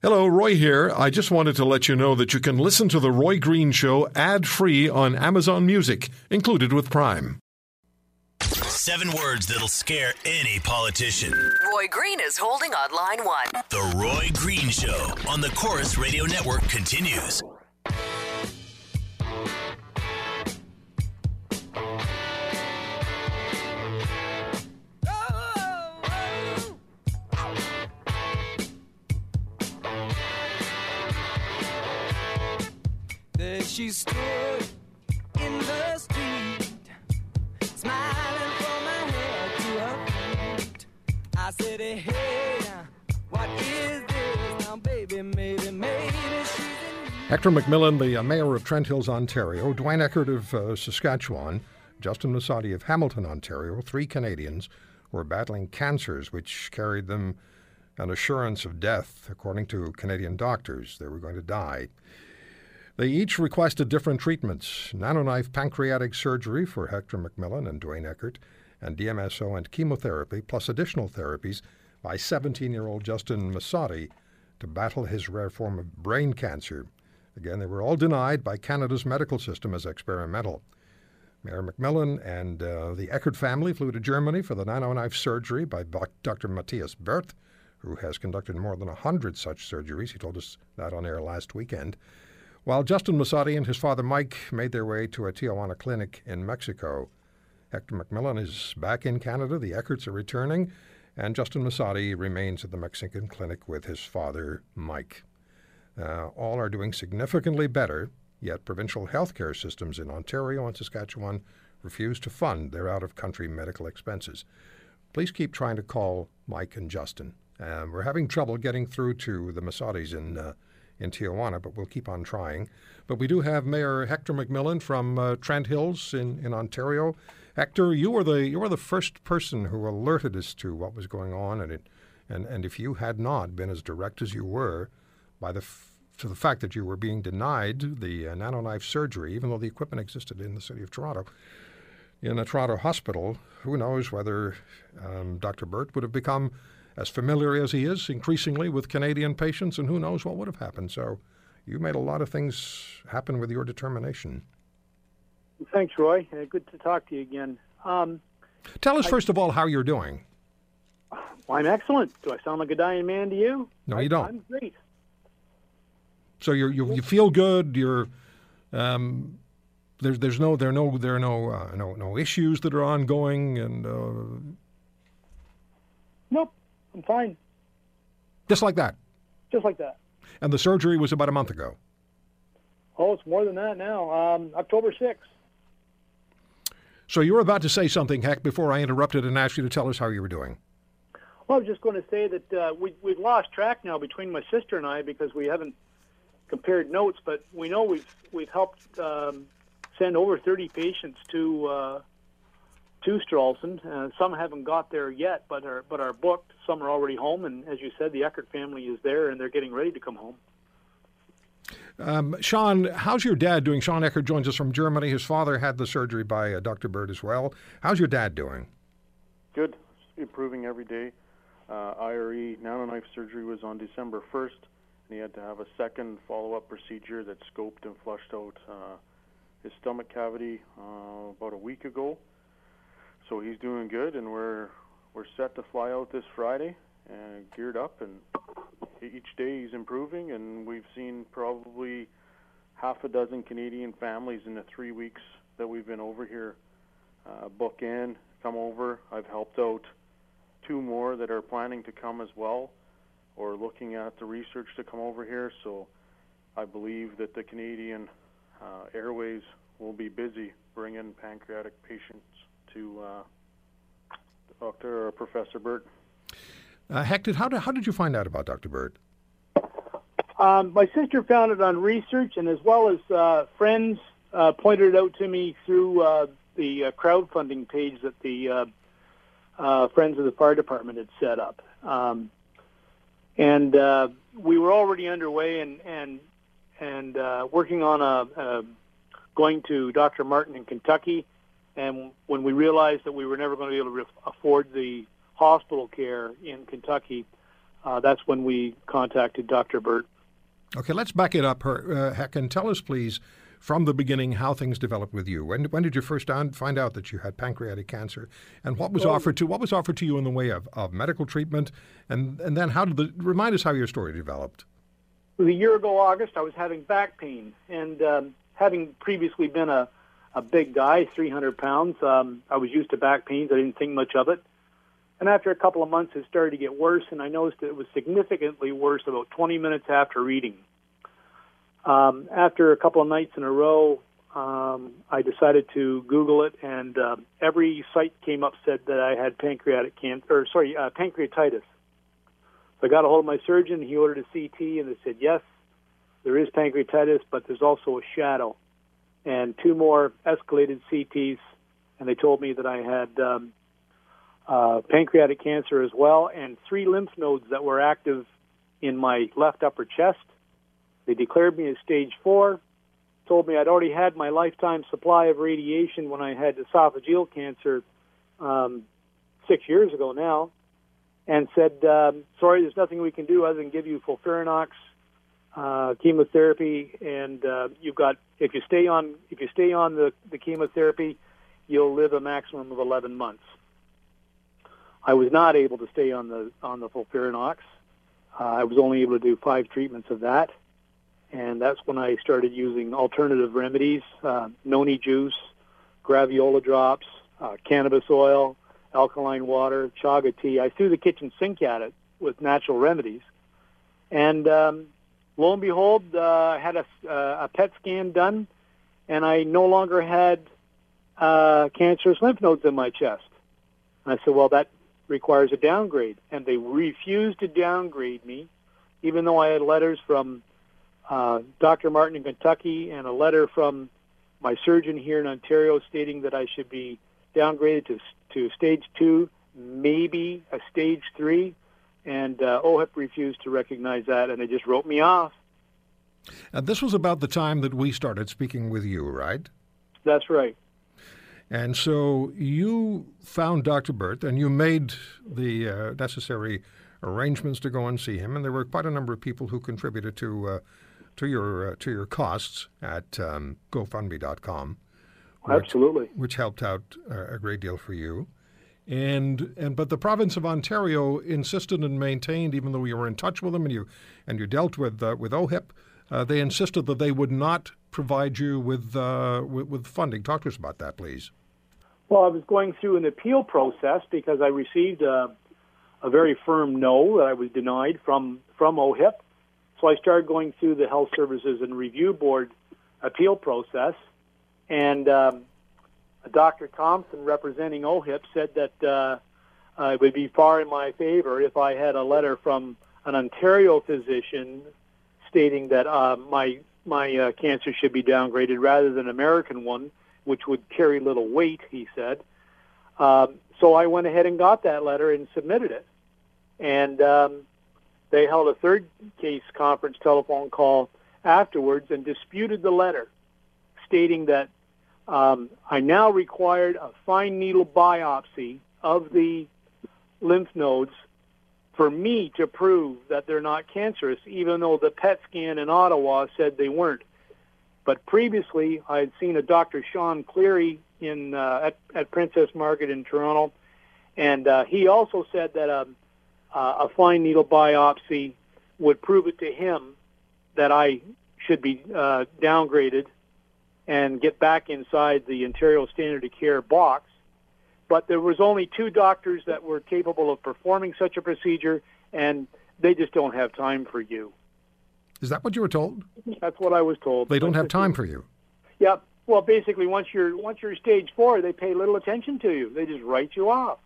Hello, Roy here. I just wanted to let you know that you can listen to The Roy Green Show ad free on Amazon Music, included with Prime. Seven words that'll scare any politician. Roy Green is holding on line one. The Roy Green Show on the Corus Radio Network continues. She stood in the street, smiling from her head to her feet. I said, hey, what is this? Now, baby, maybe, maybe. Hector McMillan, the uh, mayor of Trent Hills, Ontario, Dwayne Eckert of uh, Saskatchewan, Justin Masadi of Hamilton, Ontario, three Canadians were battling cancers which carried them an assurance of death, according to Canadian doctors. They were going to die. They each requested different treatments nanoknife pancreatic surgery for Hector McMillan and Dwayne Eckert, and DMSO and chemotherapy, plus additional therapies by 17 year old Justin Masadi to battle his rare form of brain cancer. Again, they were all denied by Canada's medical system as experimental. Mayor McMillan and uh, the Eckert family flew to Germany for the nanoknife surgery by Dr. Matthias Birth, who has conducted more than 100 such surgeries. He told us that on air last weekend. While Justin Masadi and his father Mike made their way to a Tijuana clinic in Mexico, Hector McMillan is back in Canada, the Eckerts are returning, and Justin Masadi remains at the Mexican clinic with his father Mike. Uh, all are doing significantly better, yet provincial healthcare systems in Ontario and Saskatchewan refuse to fund their out of country medical expenses. Please keep trying to call Mike and Justin. Uh, we're having trouble getting through to the Masadis in, uh, in Tijuana, but we'll keep on trying. But we do have Mayor Hector McMillan from uh, Trent Hills in, in Ontario. Hector, you were the you were the first person who alerted us to what was going on, and it, and and if you had not been as direct as you were, by the f- to the fact that you were being denied the uh, nanoknife surgery, even though the equipment existed in the city of Toronto, in a Toronto hospital, who knows whether um, Dr. Birth would have become as familiar as he is increasingly with Canadian patients, and who knows what would have happened. So, you made a lot of things happen with your determination. Thanks, Roy. Uh, good to talk to you again. Um, Tell us first of all how you're doing. well, I'm excellent. Do I sound like a dying man to you? No, you don't. I'm great. So you're, you you feel good. You're um, there's there's no there are no there are no uh, no no issues that are ongoing, and uh, Nope, I'm fine. just like that. Just like that. And the surgery was about a month ago. Oh, it's more than that now. Um, October 6th. So you were about to say something, Heck, before I interrupted and asked you to tell us how you were doing. Well, I was just going to say that uh, we, we've lost track now between my sister and I because we haven't compared notes, but we know we've we've helped um, send over 30 patients to uh, to Stralsund. Uh, some haven't got there yet, but are but are booked. Some are already home, and as you said, the Eckert family is there, and they're getting ready to come home. Um, Sean, how's your dad doing? Sean Eckert joins us from Germany. His father had the surgery by uh, Dr. Birth as well. How's your dad doing? Good, improving every day. Uh, IRE nanoknife surgery was on December 1st, and he had to have a second follow-up procedure that scoped and flushed out uh, his stomach cavity uh, about a week ago. So he's doing good, and we're we're set to fly out this Friday and geared up. And each day he's improving, and we've seen probably half a dozen Canadian families in the three weeks that we've been over here uh, book in, come over. I've helped out two more that are planning to come as well, or looking at the research to come over here. So I believe that the Canadian uh, Airways will be busy bringing pancreatic patients to uh, Dr. or Professor Birth. Uh, Heck, did, how, did, how did you find out about Dr. Birth? Um, my sister found it on research, and as well as uh, friends uh, pointed it out to me through uh, the uh, crowdfunding page that the uh, uh, Friends of the Fire Department had set up. Um, and uh, we were already underway and and and uh, working on a, a going to Dr. Martin in Kentucky. And when we realized that we were never going to be able to re- afford the hospital care in Kentucky, uh, that's when we contacted Dr. Birth. Okay, let's back it up, uh, Heck, and tell us, please, from the beginning, how things developed with you. When, when did you first find out that you had pancreatic cancer, and what was Well- offered to what was offered to you in the way of, of medical treatment, and and then how did the remind us how your story developed? It was a year ago, August, I was having back pain, and um, having previously been a, a big guy, 300 pounds, um, I was used to back pains. I didn't think much of it. And after a couple of months, it started to get worse, and I noticed it was significantly worse about 20 minutes after eating. Um, after a couple of nights in a row, um, I decided to Google it, and uh, every site came up said that I had pancreatic cancer, or sorry, uh, pancreatitis. So I got a hold of my surgeon. He ordered a CT, and they said yes, there is pancreatitis, but there's also a shadow, and two more escalated CTs, and they told me that I had um, uh, pancreatic cancer as well, and three lymph nodes that were active in my left upper chest. They declared me as stage four, told me I'd already had my lifetime supply of radiation when I had esophageal cancer um, six years ago now, and said, um, "Sorry, there's nothing we can do other than give you FOLFIRINOX, uh, chemotherapy, and uh, you've got if you stay on if you stay on the, the chemotherapy, you'll live a maximum of 11 months." I was not able to stay on the on the FOLFIRINOX. Uh, I was only able to do five treatments of that, and that's when I started using alternative remedies: uh, noni juice, graviola drops, uh, cannabis oil, alkaline water, chaga tea. I threw the kitchen sink at it with natural remedies, and um, lo and behold, uh, I had a, uh, a PET scan done, and I no longer had uh, cancerous lymph nodes in my chest. And I said, well, that requires a downgrade. And they refused to downgrade me, even though I had letters from uh, Dr. Martin in Kentucky and a letter from my surgeon here in Ontario stating that I should be downgraded to, to stage two, maybe a stage three. And uh, OHIP refused to recognize that, and they just wrote me off. And this was about the time that we started speaking with you, right? That's right. And so you found Dr. Birth and you made the uh, necessary arrangements to go and see him. And there were quite a number of people who contributed to uh, to your uh, to your costs at um, GoFundMe.com, which, Absolutely. which helped out uh, a great deal for you. And and but the province of Ontario insisted and maintained, even though you were in touch with them and you and you dealt with uh, with OHIP, uh, they insisted that they would not provide you with, uh, with with funding. Talk to us about that, please. Well, I was going through an appeal process because I received a, a very firm no that I was denied from from OHIP. So I started going through the Health Services and Review Board appeal process, and um, Dr. Thompson, representing OHIP, said that uh, uh, it would be far in my favor if I had a letter from an Ontario physician stating that uh, my my uh, cancer should be downgraded rather than an American one which would carry little weight, he said. Um, so I went ahead and got that letter and submitted it. And um, they held a third case conference telephone call afterwards and disputed the letter, stating that um, I now required a fine needle biopsy of the lymph nodes for me to prove that they're not cancerous, even though the PET scan in Ottawa said they weren't. But previously, I had seen a Dr. Sean Cleary in uh, at, at Princess Margaret in Toronto, and uh, he also said that um, uh, a fine needle biopsy would prove it to him that I should be uh, downgraded and get back inside the Ontario Standard of Care box. But there was only two doctors that were capable of performing such a procedure, and they just don't have time for you. Is that what you were told? That's what I was told. They don't have time for you. Yeah. Well, basically, once you're once you're stage four, they pay little attention to you. They just write you off.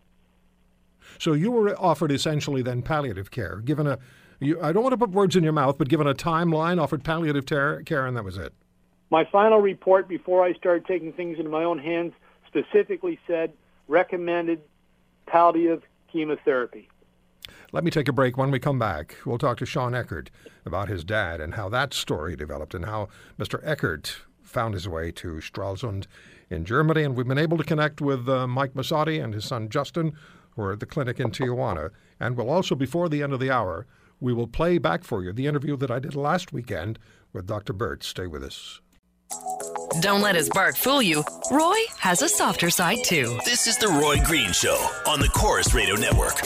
So you were offered essentially then palliative care, given a. You, I don't want to put words in your mouth, but given a timeline, offered palliative ter- care, and that was it. My final report before I started taking things into my own hands specifically said recommended palliative chemotherapy. Let me take a break. When we come back, we'll talk to Sean Eckert about his dad and how that story developed and how Mr. Eckert found his way to Stralsund in Germany. And we've been able to connect with uh, Mike Massotti and his son Justin, who are at the clinic in Tijuana. And we'll also, before the end of the hour, we will play back for you the interview that I did last weekend with Dr. Birth. Stay with us. Don't let his bark fool you. Roy has a softer side too. This is The Roy Green Show on the Corus Radio Network.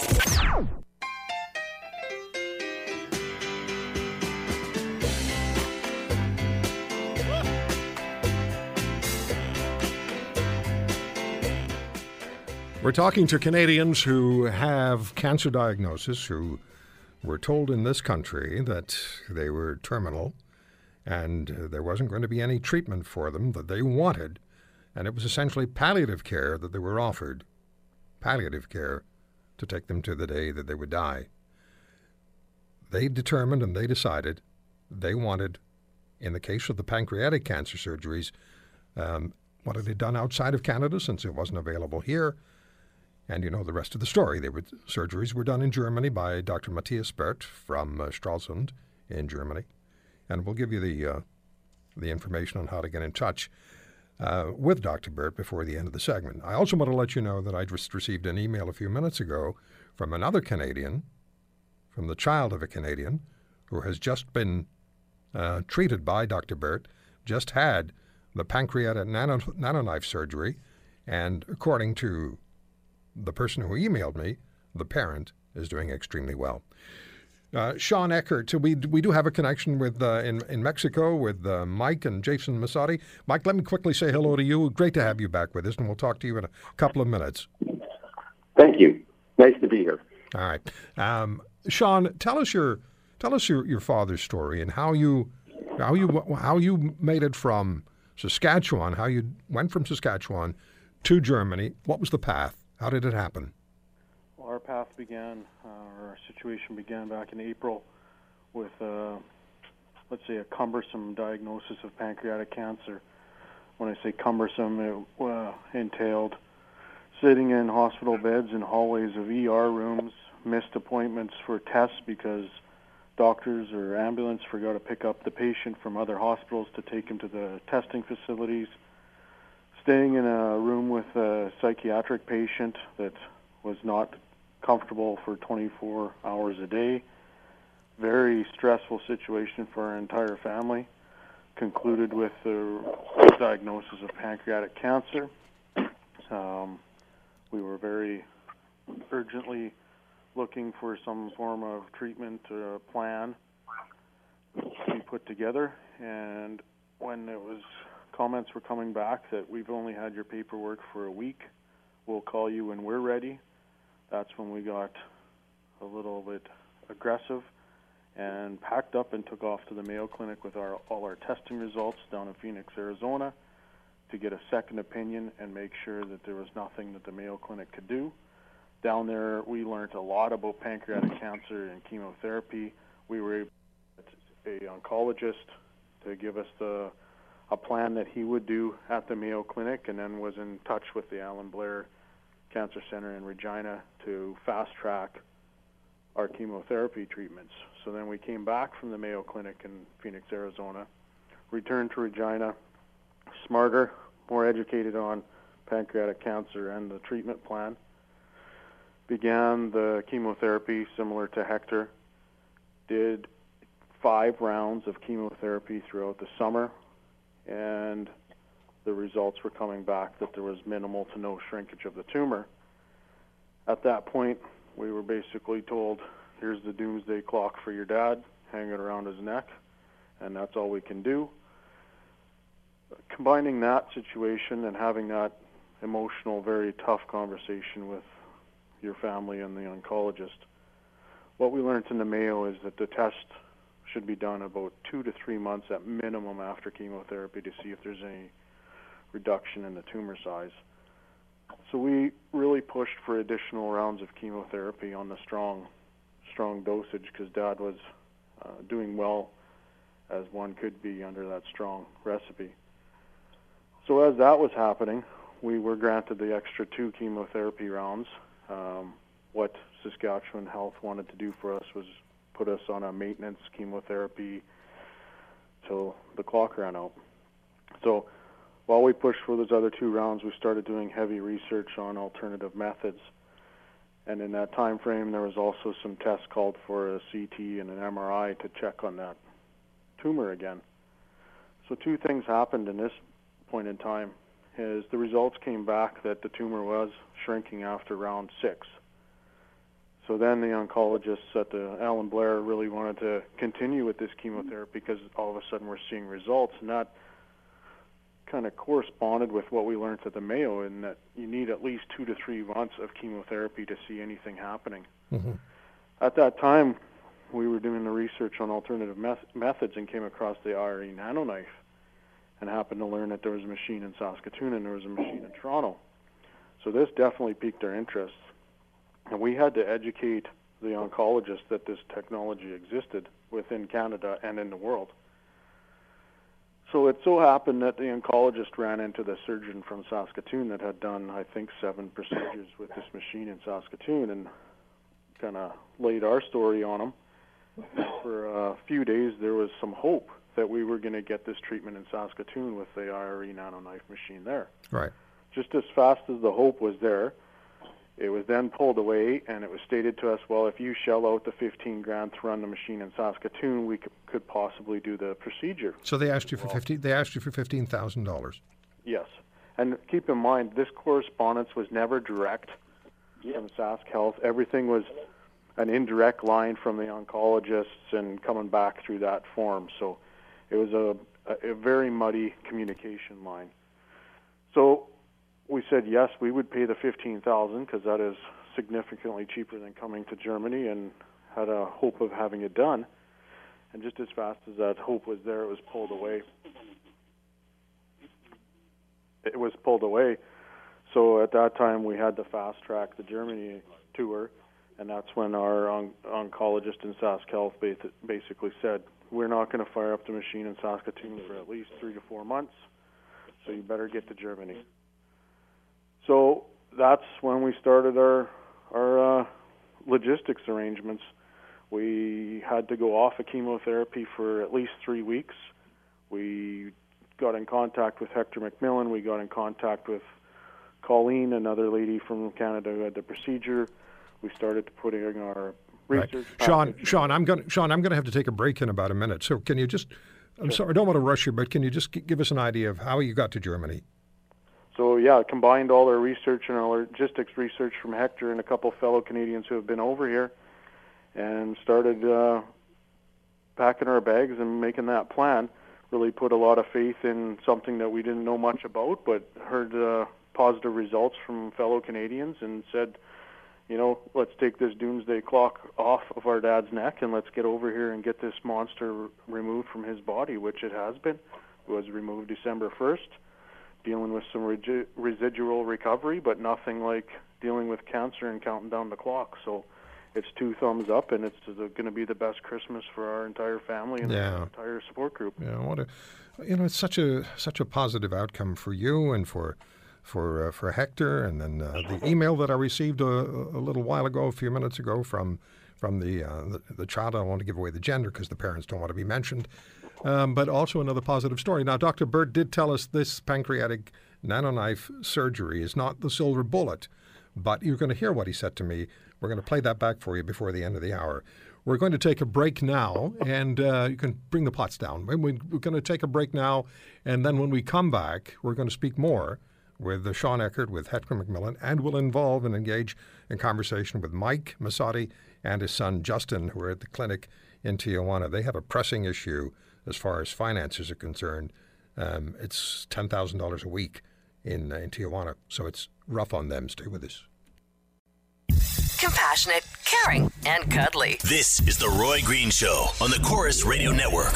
We're talking to Canadians who have cancer diagnosis, who were told in this country that they were terminal and there wasn't going to be any treatment for them that they wanted, and it was essentially palliative care that they were offered. Palliative care to take them to the day that they would die. They determined and they decided they wanted, in the case of the pancreatic cancer surgeries, um, wanted it done outside of Canada since it wasn't available here. And you know the rest of the story. They were, surgeries were done in Germany by Dr. Matthias Birth from uh, Stralsund in Germany. And we'll give you the, uh, the information on how to get in touch uh, with Dr. Birth before the end of the segment. I also want to let you know that I just received an email a few minutes ago from another Canadian, from the child of a Canadian, who has just been uh, treated by Dr. Birth, just had the pancreatic nano, nanoknife surgery, and according to the person who emailed me, the parent, is doing extremely well. Uh, Sean Eckert, we we do have a connection with uh, in in Mexico with uh, Mike and Jason Masati. Mike, let me quickly say hello to you. Great to have you back with us, and we'll talk to you in a couple of minutes. Thank you. Nice to be here. All right, um, Sean, tell us your tell us your, your father's story and how you how you how you made it from Saskatchewan, how you went from Saskatchewan to Germany. What was the path? How did it happen? Our path began, uh, or our situation began back in April with, uh, let's say, a cumbersome diagnosis of pancreatic cancer. When I say cumbersome, it uh, entailed sitting in hospital beds and hallways of ER rooms, missed appointments for tests because doctors or ambulance forgot to pick up the patient from other hospitals to take him to the testing facilities staying in a room with a psychiatric patient that was not comfortable for 24 hours a day. Very stressful situation for our entire family. Concluded with the diagnosis of pancreatic cancer. Um, we were very urgently looking for some form of treatment or plan to be put together. And when it was comments were coming back that we've only had your paperwork for a week. We'll call you when we're ready. That's when we got a little bit aggressive and packed up and took off to the Mayo Clinic with our all our testing results down in Phoenix, Arizona, to get a second opinion and make sure that there was nothing that the Mayo Clinic could do. Down there, we learned a lot about pancreatic cancer and chemotherapy. We were able to a oncologist to give us the a plan that he would do at the Mayo Clinic, and then was in touch with the Allan Blair Cancer Center in Regina to fast track our chemotherapy treatments. So then we came back from the Mayo Clinic in Phoenix, Arizona, returned to Regina, smarter, more educated on pancreatic cancer and the treatment plan. Began the chemotherapy similar to Hector. Did five rounds of chemotherapy throughout the summer, and the results were coming back that there was minimal to no shrinkage of the tumor. At that point, we were basically told, here's the doomsday clock for your dad, hang it around his neck, and that's all we can do. Combining that situation and having that emotional, very tough conversation with your family and the oncologist, what we learned in the Mayo is that the test should be done about two to three months at minimum after chemotherapy to see if there's any reduction in the tumor size. So we really pushed for additional rounds of chemotherapy on the strong, strong dosage because Dad was uh, doing well as one could be under that strong recipe. So as that was happening, we were granted the extra two chemotherapy rounds. Um, what Saskatchewan Health wanted to do for us was put us on a maintenance chemotherapy till the clock ran out. So while we pushed for those other two rounds, we started doing heavy research on alternative methods. And in that time frame, there was also some tests called for a CT and an MRI to check on that tumor again. So two things happened in this point in time. Is the results came back that the tumor was shrinking after round six. So then the oncologists at the Allan Blair really wanted to continue with this chemotherapy because all of a sudden we're seeing results, and that kind of corresponded with what we learned at the Mayo in that you need at least two to three months of chemotherapy to see anything happening. Mm-hmm. At that time, we were doing the research on alternative meth- methods and came across the IRE nanoknife and happened to learn that there was a machine in Saskatoon and there was a machine in Toronto. So this definitely piqued our interest. And we had to educate the oncologists that this technology existed within Canada and in the world. So it so happened that the oncologist ran into the surgeon from Saskatoon that had done, I think, seven procedures with this machine in Saskatoon and kind of laid our story on him. For a few days, there was some hope that we were going to get this treatment in Saskatoon with the IRE nanoknife machine there. Right. Just as fast as the hope was there, it was then pulled away, and it was stated to us, well, if you shell out the 15 grand to run the machine in Saskatoon, we could, could possibly do the procedure. So they asked you for fifty. They asked you for fifteen thousand dollars. Yes. And keep in mind, this correspondence was never direct from Sask Health. Everything was an indirect line from the oncologists and coming back through that form. So it was a, a, a very muddy communication line. So we said yes, we would pay the fifteen thousand because that is significantly cheaper than coming to Germany, and had a hope of having it done. And just as fast as that hope was there, it was pulled away. It was pulled away. So at that time, we had to fast track the Germany tour, and that's when our on- oncologist in Sask Health basically said, "We're not going to fire up the machine in Saskatoon for at least three to four months, so you better get to Germany." So that's when we started our our uh, logistics arrangements. We had to go off of chemotherapy for at least three weeks. We got in contact with Hector McMillan. We got in contact with Colleen, another lady from Canada who had the procedure. We started putting our Right. research. Sean, Sean, I'm going. Sean, I'm going to have to take a break in about a minute. So can you just? I'm sorry, I don't want to rush you, but can you just give us an idea of how you got to Germany? So yeah, combined all our research and our logistics research from Hector and a couple fellow Canadians who have been over here, and started uh, packing our bags and making that plan. Really put a lot of faith in something that we didn't know much about, but heard uh, positive results from fellow Canadians and said, you know, let's take this doomsday clock off of our dad's neck and let's get over here and get this monster removed from his body, which it has been. It was removed December 1st dealing with some regi- residual recovery, but nothing like dealing with cancer and counting down the clock. So it's two thumbs up, and it's going to be the best Christmas for our entire family and Yeah. our entire support group. Yeah, what a, you know, it's such a such a positive outcome for you and for for uh, for Hector. And then uh, the email that I received a, a little while ago, a few minutes ago, from from the uh, the, the child. I don't want to give away the gender because the parents don't want to be mentioned. Um, but also another positive story. Now, Dr. Birth did tell us this pancreatic nanoknife surgery is not the silver bullet, but you're going to hear what he said to me. We're going to play that back for you before the end of the hour. We're going to take a break now, and uh, you can bring the pots down. We- we- We're going to take a break now, and then when we come back, we're going to speak more with uh, Sean Eckert, with Hector McMillan, and we'll involve and engage in conversation with Mike Masati and his son Justin, who are at the clinic in Tijuana. They have a pressing issue as far as finances are concerned. Um, it's ten thousand dollars a week in, uh, in Tijuana, so it's rough on them. Stay with us. Compassionate, caring, and cuddly. This is The Roy Green Show on the Corus Radio Network.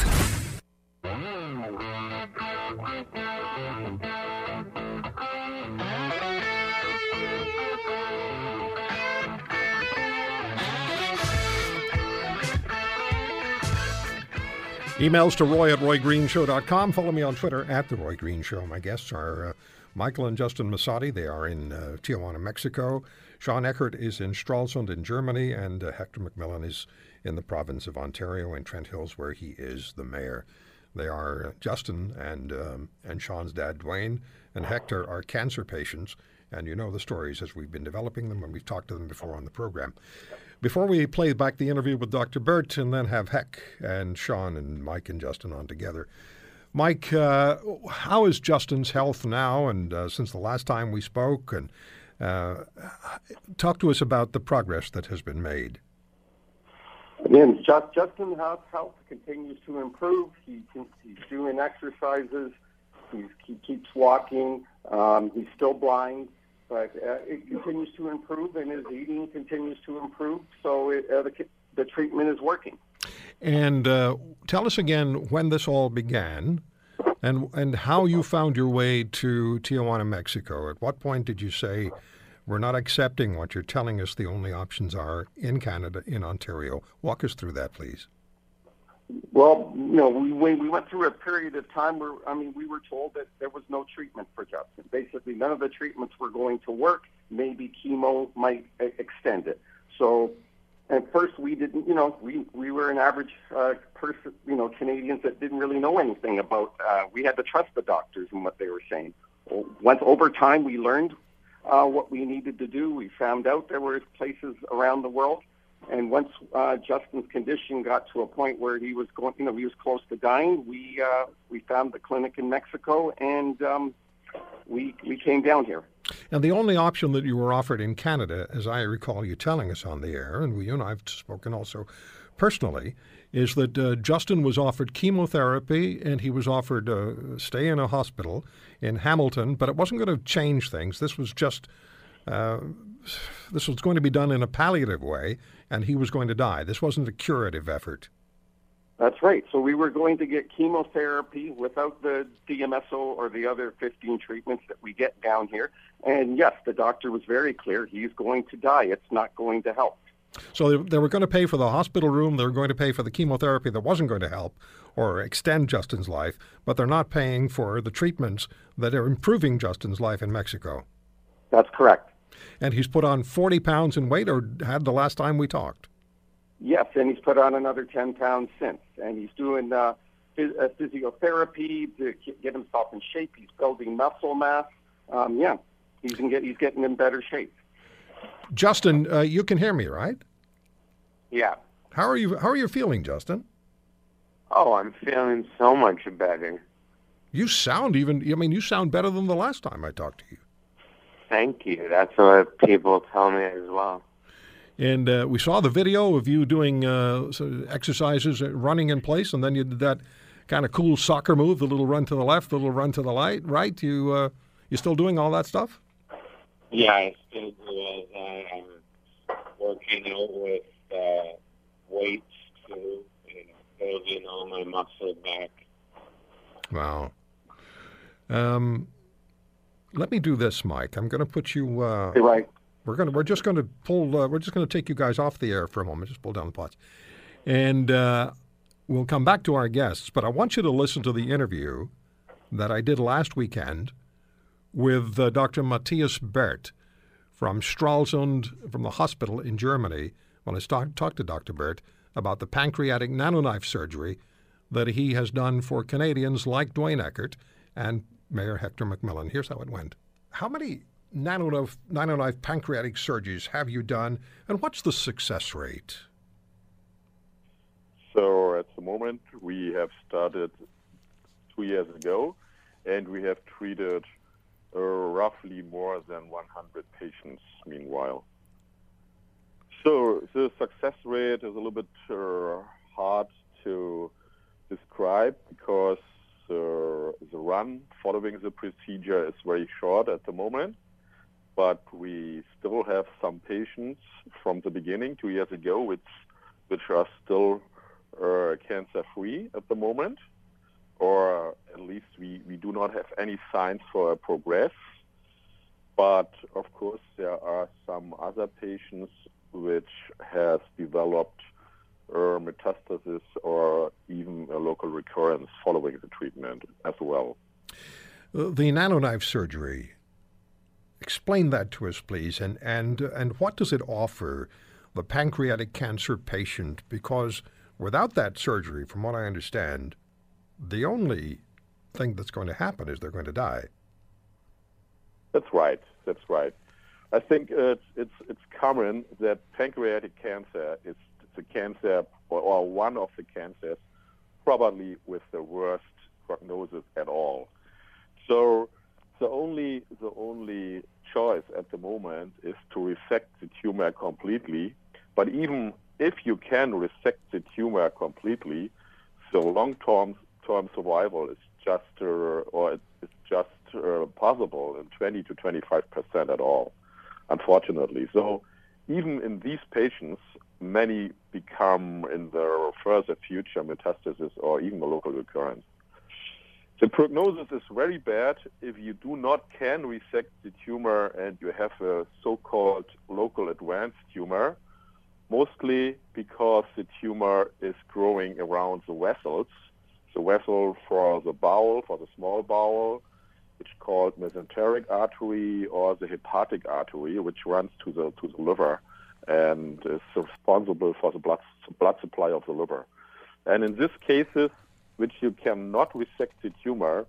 Emails to roy at roygreenshow.com. Follow me on Twitter at The Roy Green Show. My guests are uh, Michael and Justin Masati. They are in uh, Tijuana, Mexico. Sean Eckert is in Stralsund in Germany. And uh, Hector McMillan is in the province of Ontario in Trent Hills, where he is the mayor. They are uh, Justin and, um, and Sean's dad, Dwayne, and Hector are cancer patients and you know the stories as we've been developing them, and we've talked to them before on the program. Before we play back the interview with Dr. Birth and then have Heck and Sean and Mike and Justin on together, Mike, uh, how is Justin's health now and uh, since the last time we spoke? And uh, talk to us about the progress that has been made. Again, Just, Justin's health, health continues to improve. He, he's doing exercises. He's, he keeps walking. Um, he's still blind, but uh, it continues to improve, and his eating continues to improve. So it, uh, the, the treatment is working. And uh, tell us again when this all began and, and how you found your way to Tijuana, Mexico. At what point did you say, we're not accepting what you're telling us the only options are in Canada, in Ontario? Walk us through that, please. Well, you know, we we went through a period of time where I mean, we were told that there was no treatment for Justin. Basically, none of the treatments were going to work. Maybe chemo might extend it. So, at first, we didn't. You know, we we were an average uh, person. You know, Canadians that didn't really know anything about. Uh, we had to trust the doctors and what they were saying. Once over time, we learned uh, what we needed to do. We found out there were places around the world and once uh, Justin's condition got to a point where he was going, you know, he was close to dying, we uh, we found the clinic in Mexico, and um, we we came down here. And the only option that you were offered in Canada, as I recall you telling us on the air, and we, you and I have spoken also personally, is that uh, Justin was offered chemotherapy and he was offered uh, stay in a hospital in Hamilton, but it wasn't going to change things. This was just uh, this was going to be done in a palliative way, and he was going to die. This wasn't a curative effort. That's right. So we were going to get chemotherapy without the DMSO or the other 15 treatments that we get down here. And yes, the doctor was very clear. He's going to die. It's not going to help. So they, they were going to pay for the hospital room. They were going to pay for the chemotherapy that wasn't going to help or extend Justin's life, but they're not paying for the treatments that are improving Justin's life in Mexico. That's correct and he's put on 40 pounds in weight or had the last time we talked. Yes, and he's put on another 10 pounds since. And he's doing uh, uh physiotherapy to get himself in shape. He's building muscle mass. Um, yeah, he's, in get, he's getting in better shape. Justin, uh, you can hear me, right? Yeah. How are you? How are you feeling, Justin? Oh, I'm feeling so much better. You sound even. I mean, you sound better than the last time I talked to you. Thank you. That's what people tell me as well. And uh, we saw the video of you doing uh, exercises, uh, running in place, and then you did that kind of cool soccer move, the little run to the left, the little run to the right. Right? You uh, you still doing all that stuff? Yeah, I still do all that. I'm working out with uh, weights too, and building all my muscle back. Wow. Um, let me do this, Mike. I'm going to put you. Uh, right. We're going to. We're just going to pull. Uh, we're just going to take you guys off the air for a moment. Just pull down the pots, and uh, we'll come back to our guests. But I want you to listen to the interview that I did last weekend with uh, Dr. Matthias Birth from Stralsund, from the hospital in Germany. When I talked to Dr. Birth about the pancreatic nanoknife surgery that he has done for Canadians like Dwayne Eckert and Mayor Hector McMillan. Here's how it went. How many nanoknife, nanoknife pancreatic surgeries have you done, and what's the success rate? So at the moment, we have started two years ago, and we have treated uh, roughly more than 100 patients meanwhile. So the success rate is a little bit uh, hard to describe because the, the run following the procedure is very short at the moment, but we still have some patients from the beginning, two years ago, which, which are still uh, cancer-free at the moment, or at least we, we do not have any signs for a progress. But of course, there are some other patients which have developed or metastasis or even a local recurrence following the treatment as well. Uh, the nanoknife surgery, explain that to us, please, and, and, and what does it offer the pancreatic cancer patient? Because without that surgery, from what I understand, the only thing that's going to happen is they're going to die. That's right. that's right. I think it's it's it's common that pancreatic cancer is the cancer or, or one of the cancers probably with the worst prognosis at all. So the only the only choice at the moment is to resect the tumor completely. But even if you can resect the tumor completely, the long-term term survival is just uh, or it's just uh, possible in 20 to 25 percent at all, unfortunately. So even in these patients, many become in the further future metastasis or even a local recurrence. The prognosis is very bad. If you do not can resect the tumor and you have a so-called local advanced tumor, mostly because the tumor is growing around the vessels, the vessel for the bowel, for the small bowel, which called mesenteric artery, or the hepatic artery, which runs to the to the liver and is responsible for the blood blood supply of the liver. And in these cases, which you cannot resect the tumor,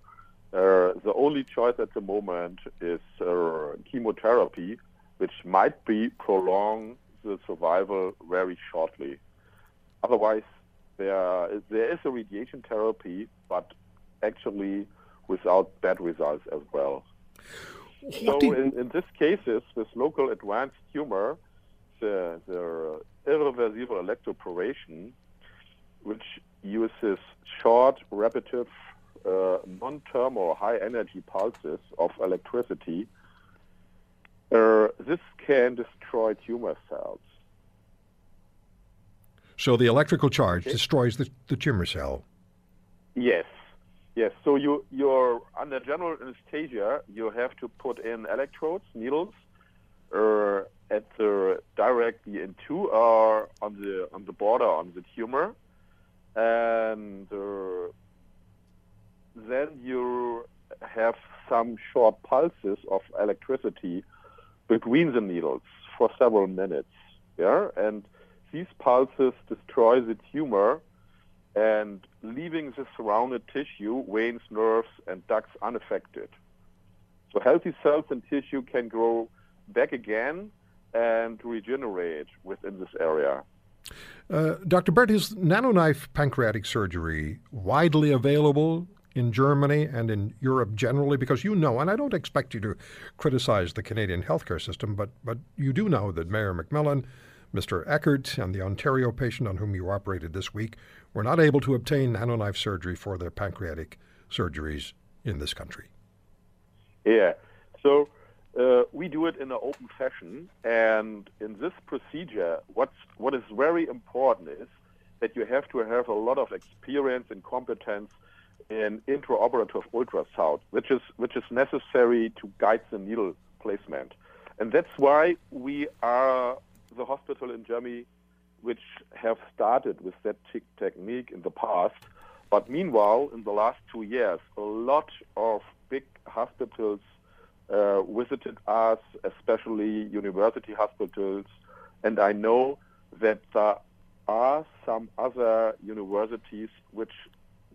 uh, the only choice at the moment is uh, chemotherapy, which might be prolong the survival very shortly. Otherwise, there there is a radiation therapy, but actually without bad results as well. so in, in these cases, with local advanced tumor, the, the irreversible electroporation, which uses short, repetitive, uh, non-term or high-energy pulses of electricity, uh, this can destroy tumor cells. So the electrical charge okay. destroys the, the tumor cell. Yes, yes. So you you're under general anesthesia. You have to put in electrodes, needles, uh, at the directly into or on the on the border on the tumor, and uh, then you have some short pulses of electricity between the needles for several minutes. Yeah, and these pulses destroy the tumor and leaving the surrounded tissue, veins, nerves, and ducts unaffected. So healthy cells and tissue can grow back again and regenerate within this area. Uh, Dr. Birth, is nanoknife pancreatic surgery widely available in Germany and in Europe generally? Because you know, and I don't expect you to criticize the Canadian healthcare system, but, but you do know that Mayor McMillan, Mr. Eckert, and the Ontario patient on whom you operated this week were not able to obtain nanoknife surgery for their pancreatic surgeries in this country. Yeah. So uh, we do it in an open fashion, and in this procedure, what's what is very important is that you have to have a lot of experience and competence in intraoperative ultrasound, which is which is necessary to guide the needle placement, and that's why we are the hospital in Germany which have started with that technique in the past. But meanwhile, in the last two years, a lot of big hospitals uh, visited us, especially university hospitals, and I know that there are some other universities which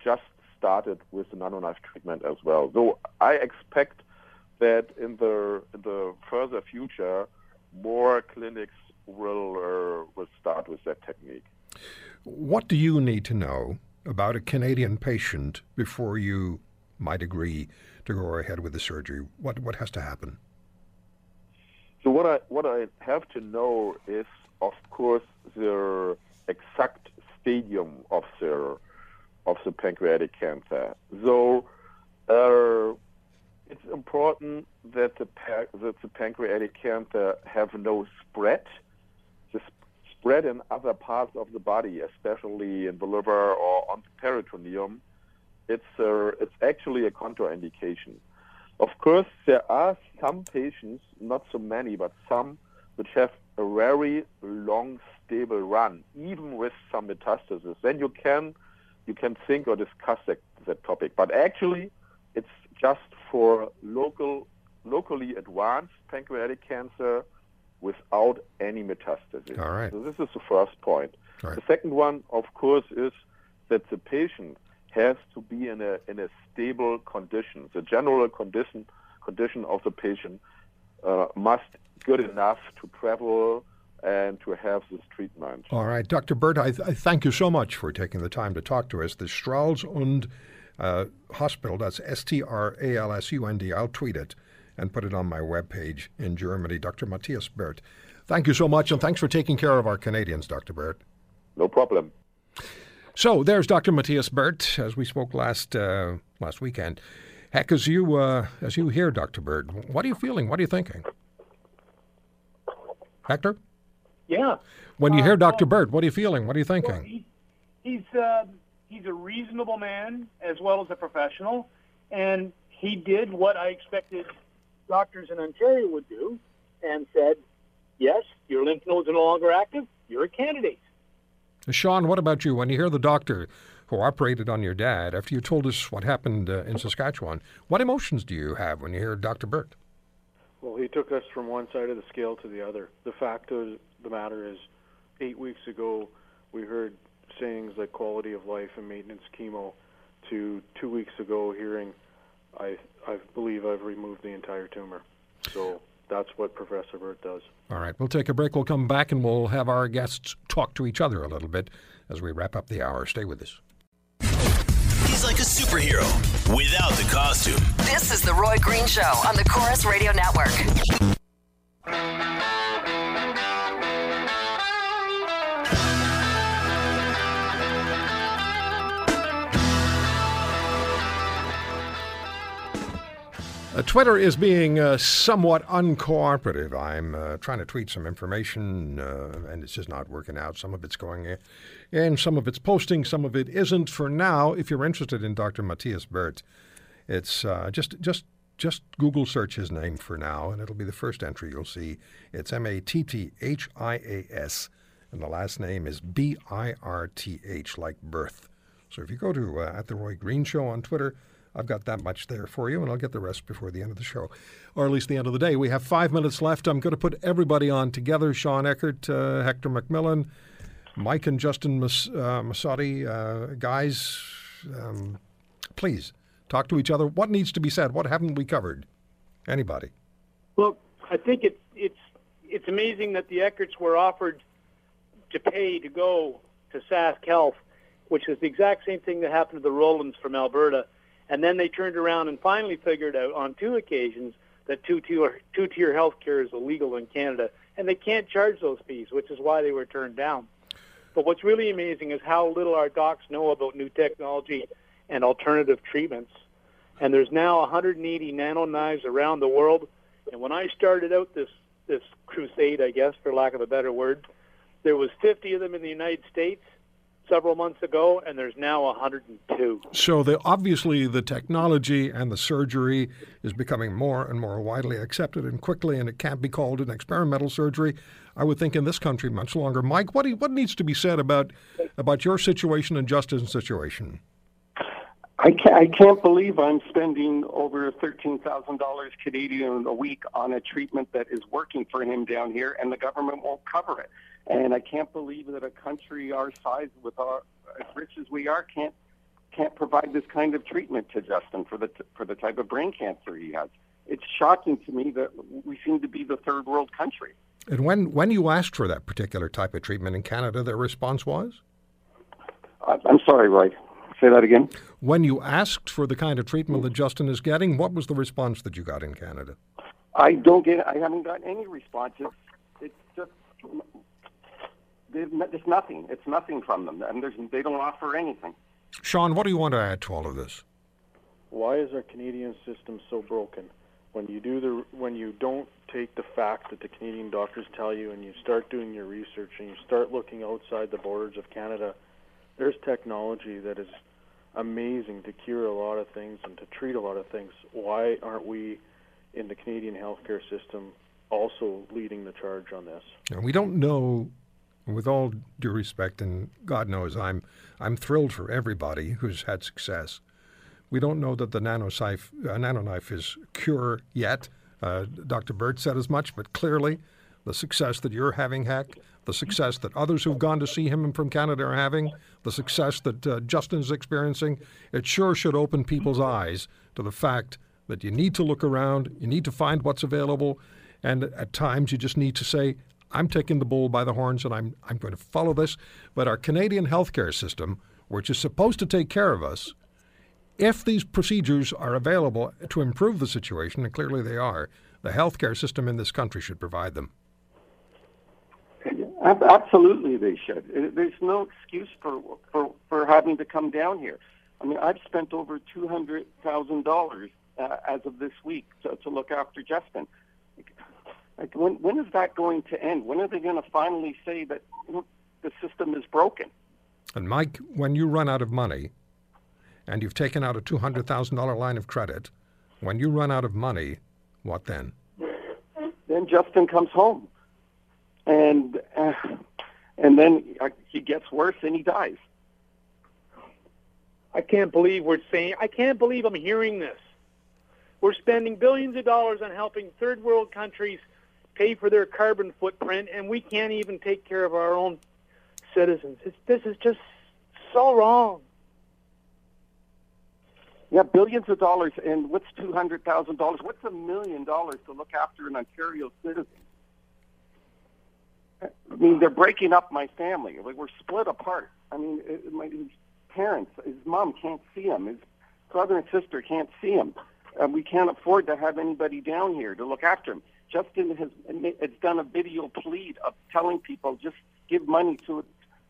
just started with the nanoknife treatment as well. So I expect that in the in the further future, more clinics will uh, will start with that technique. What do you need to know about a Canadian patient before you might agree to go ahead with the surgery? What what has to happen? So what I what I have to know is, of course, the exact stadium of the of the pancreatic cancer. So uh, it's important that the that the pancreatic cancer have no spread. The spread in other parts of the body, especially in the liver or on the peritoneum, it's a, it's actually a contraindication. Of course, there are some patients, not so many, but some, which have a very long, stable run, even with some metastasis. Then you can you can think or discuss that, that topic. But actually, it's just for local, locally advanced pancreatic cancer without any metastasis. All right. So this is the first point. Right. The second one, of course, is that the patient has to be in a in a stable condition. The general condition condition of the patient uh, must good enough to travel and to have this treatment. All right, Dr. Birth, I, I thank you so much for taking the time to talk to us. The Stralsund uh, Hospital, that's S T R A L S U N D. I'll tweet it and put it on my webpage in Germany. Dr. Matthias Birth. Thank you so much, and thanks for taking care of our Canadians, Dr. Birth. No problem. So there's Dr. Matthias Birth, as we spoke last uh, last weekend. Heck, as you uh, as you hear Dr. Birth, what are you feeling? What are you thinking? Hector? Yeah. When you Uh, hear Dr. Birth, what are you feeling? What are you thinking? He, he's uh, he's a reasonable man as well as a professional, and he did what I expected doctors in Ontario would do, and said, "Yes, your lymph nodes are no longer active. You're a candidate." Sean, what about you? When you hear the doctor who operated on your dad, after you told us what happened uh, in Saskatchewan, what emotions do you have when you hear Dr. Birth? Well, he took us from one side of the scale to the other. The fact of the matter is, eight weeks ago, we heard sayings like quality of life and maintenance chemo, to two weeks ago hearing, I, I believe I've removed the entire tumor. So that's what Professor Birth does. All right, we'll take a break. We'll come back and we'll have our guests talk to each other a little bit as we wrap up the hour. Stay with us. He's like a superhero without the costume. This is The Roy Green Show on the Corus Radio Network. Uh, Twitter is being uh, somewhat uncooperative. I'm uh, trying to tweet some information, uh, and it's just not working out. Some of it's going in, and some of it's posting, some of it isn't. For now, if you're interested in Dr. Matthias Burt, it's uh, just just just Google search his name for now, and it'll be the first entry you'll see. It's M A T T H I A S, and the last name is B I R T H, like birth. So if you go to uh, at the Roy Green Show on Twitter, I've got that much there for you, and I'll get the rest before the end of the show, or at least the end of the day. We have five minutes left. I'm going to put everybody on together: Sean Eckert, uh, Hector McMillan, Mike and Justin Mas- uh, Massotti. Uh, guys, um, please talk to each other. What needs to be said? What haven't we covered? Anybody? Well, I think it's it's it's amazing that the Eckerts were offered to pay to go to Sask Health, which is the exact same thing that happened to the Rolands from Alberta, and then they turned around and finally figured out on two occasions that two-tier two-tier health care is illegal in Canada, and they can't charge those fees, which is why they were turned down. But what's really amazing is how little our docs know about new technology and alternative treatments. And there's now 180 nano knives around the world. And when I started out this this crusade, I guess, for lack of a better word, there was 50 of them in the United States several months ago, and there's now 102. So the, obviously the technology and the surgery is becoming more and more widely accepted and quickly, and it can't be called an experimental surgery. I would think in this country much longer. Mike, what do you, what needs to be said about about your situation and Justin's situation? I can't, I can't believe I'm spending over thirteen thousand dollars Canadian a week on a treatment that is working for him down here, and the government won't cover it. And I can't believe that a country our size, with our as rich as we are, can't can't provide this kind of treatment to Justin for the for the type of brain cancer he has. It's shocking to me that we seem to be the third world country. And when when you asked for that particular type of treatment in Canada, their response was? I'm sorry, Roy. Say that again. When you asked for the kind of treatment that Justin is getting, what was the response that you got in Canada? I don't get. I haven't got any responses. It's just there's nothing. It's nothing from them, and there's they don't offer anything. Sean, what do you want to add to all of this? Why is our Canadian system so broken? When you do the when you don't take the fact that the Canadian doctors tell you and you start doing your research and you start looking outside the borders of Canada, there's technology that is amazing to cure a lot of things and to treat a lot of things. Why aren't we in the Canadian healthcare system also leading the charge on this? And we don't know, with all due respect, and God knows I'm I'm thrilled for everybody who's had success. We don't know that the nanoknife, uh, nanoknife is cure yet. Uh, Dr. Birth said as much, but clearly, the success that you're having, Heck, the success that others who've gone to see him from Canada are having, the success that uh, Justin's experiencing, it sure should open people's eyes to the fact that you need to look around, you need to find what's available, And at times, you just need to say, I'm taking the bull by the horns and I'm, I'm going to follow this. But our Canadian healthcare system, which is supposed to take care of us, if these procedures are available to improve the situation, and clearly they are, the healthcare system in this country should provide them. Absolutely, they should. There's no excuse for for for having to come down here. I mean, I've spent over two hundred thousand dollars uh, as of this week to, to look after Justin. Like, like, when when is that going to end? When are they going to finally say that the system is broken? And Mike, when you run out of money and you've taken out a $200,000 line of credit, when you run out of money, what then? Then Justin comes home, and uh, and then uh, he gets worse and he dies. I can't believe we're saying. I can't believe I'm hearing this. We're spending billions of dollars on helping third world countries pay for their carbon footprint, and we can't even take care of our own citizens. It's, this is just so wrong. Yeah, billions of dollars, and what's two hundred thousand dollars? What's a million dollars to look after an Ontario citizen? I mean, they're breaking up my family. Like we're split apart. I mean, it, my his parents, his mom can't see him. His brother and sister can't see him. Uh, we can't afford to have anybody down here to look after him. Justin has has done a video plea of telling people just give money to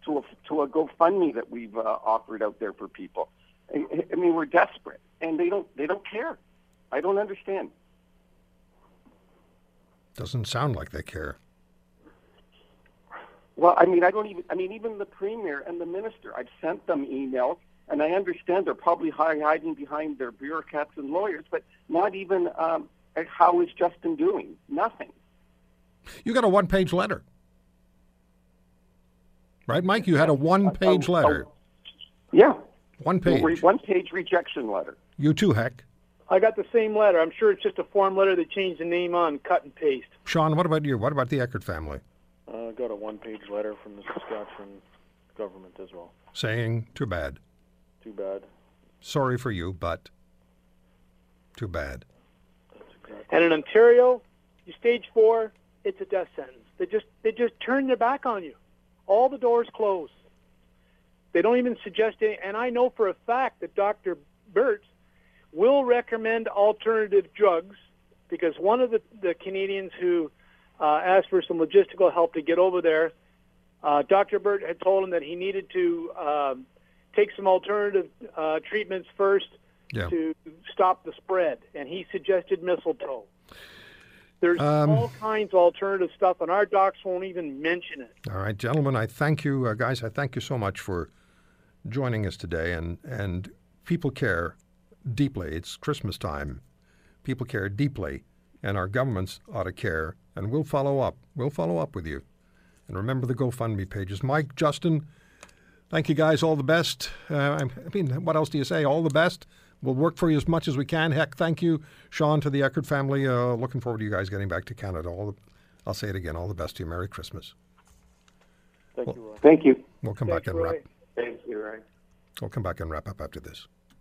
to a to a GoFundMe that we've uh, offered out there for people. I, I mean, we're desperate, and they don't they don't care. I don't understand. Doesn't sound like they care. Well, I mean, I don't even. I mean, even the premier and the minister. I've sent them emails, and I understand they're probably hi- hiding behind their bureaucrats and lawyers, but not even um, how is Justin doing? Nothing. You got a one page letter. Right, Mike? You had a one page Oh, letter. Yeah, One page. one page rejection letter. You too, heck. I got the same letter. I'm sure it's just a form letter they changed the name on, cut and paste. Sean, what about you? What about the Eckert family? Uh, got a one-page letter from the Saskatchewan government as well. Saying, too bad. Too bad. Sorry for you, but too bad. And in Ontario, you stage four, it's a death sentence. They just they just turn their back on you. All the doors close. They don't even suggest any. And I know for a fact that Dr. Birth will recommend alternative drugs because one of the, the Canadians who uh, asked for some logistical help to get over there, uh, Dr. Birth had told him that he needed to um, take some alternative uh, treatments first Yeah. to stop the spread, and he suggested mistletoe. There's Um, all kinds of alternative stuff, and our docs won't even mention it. All right, gentlemen, I thank you, uh, guys. I thank you so much for joining us today. And and people care deeply. It's Christmas time. People care deeply, and our governments ought to care. And we'll follow up. We'll follow up with you. And remember the GoFundMe pages. Mike, Justin, thank you guys. All the best. Uh, I I mean, what else do you say? All the best. We'll work for you as much as we can. Heck, thank you, Sean, to the Eckert family. Uh, looking forward to you guys getting back to Canada. All the, I'll say it again. All the best to you. Merry Christmas. Thank you, Roy. Thank you. We'll come Thanks, back and wrap. Roy. Thank you, right. We'll come back and wrap up after this.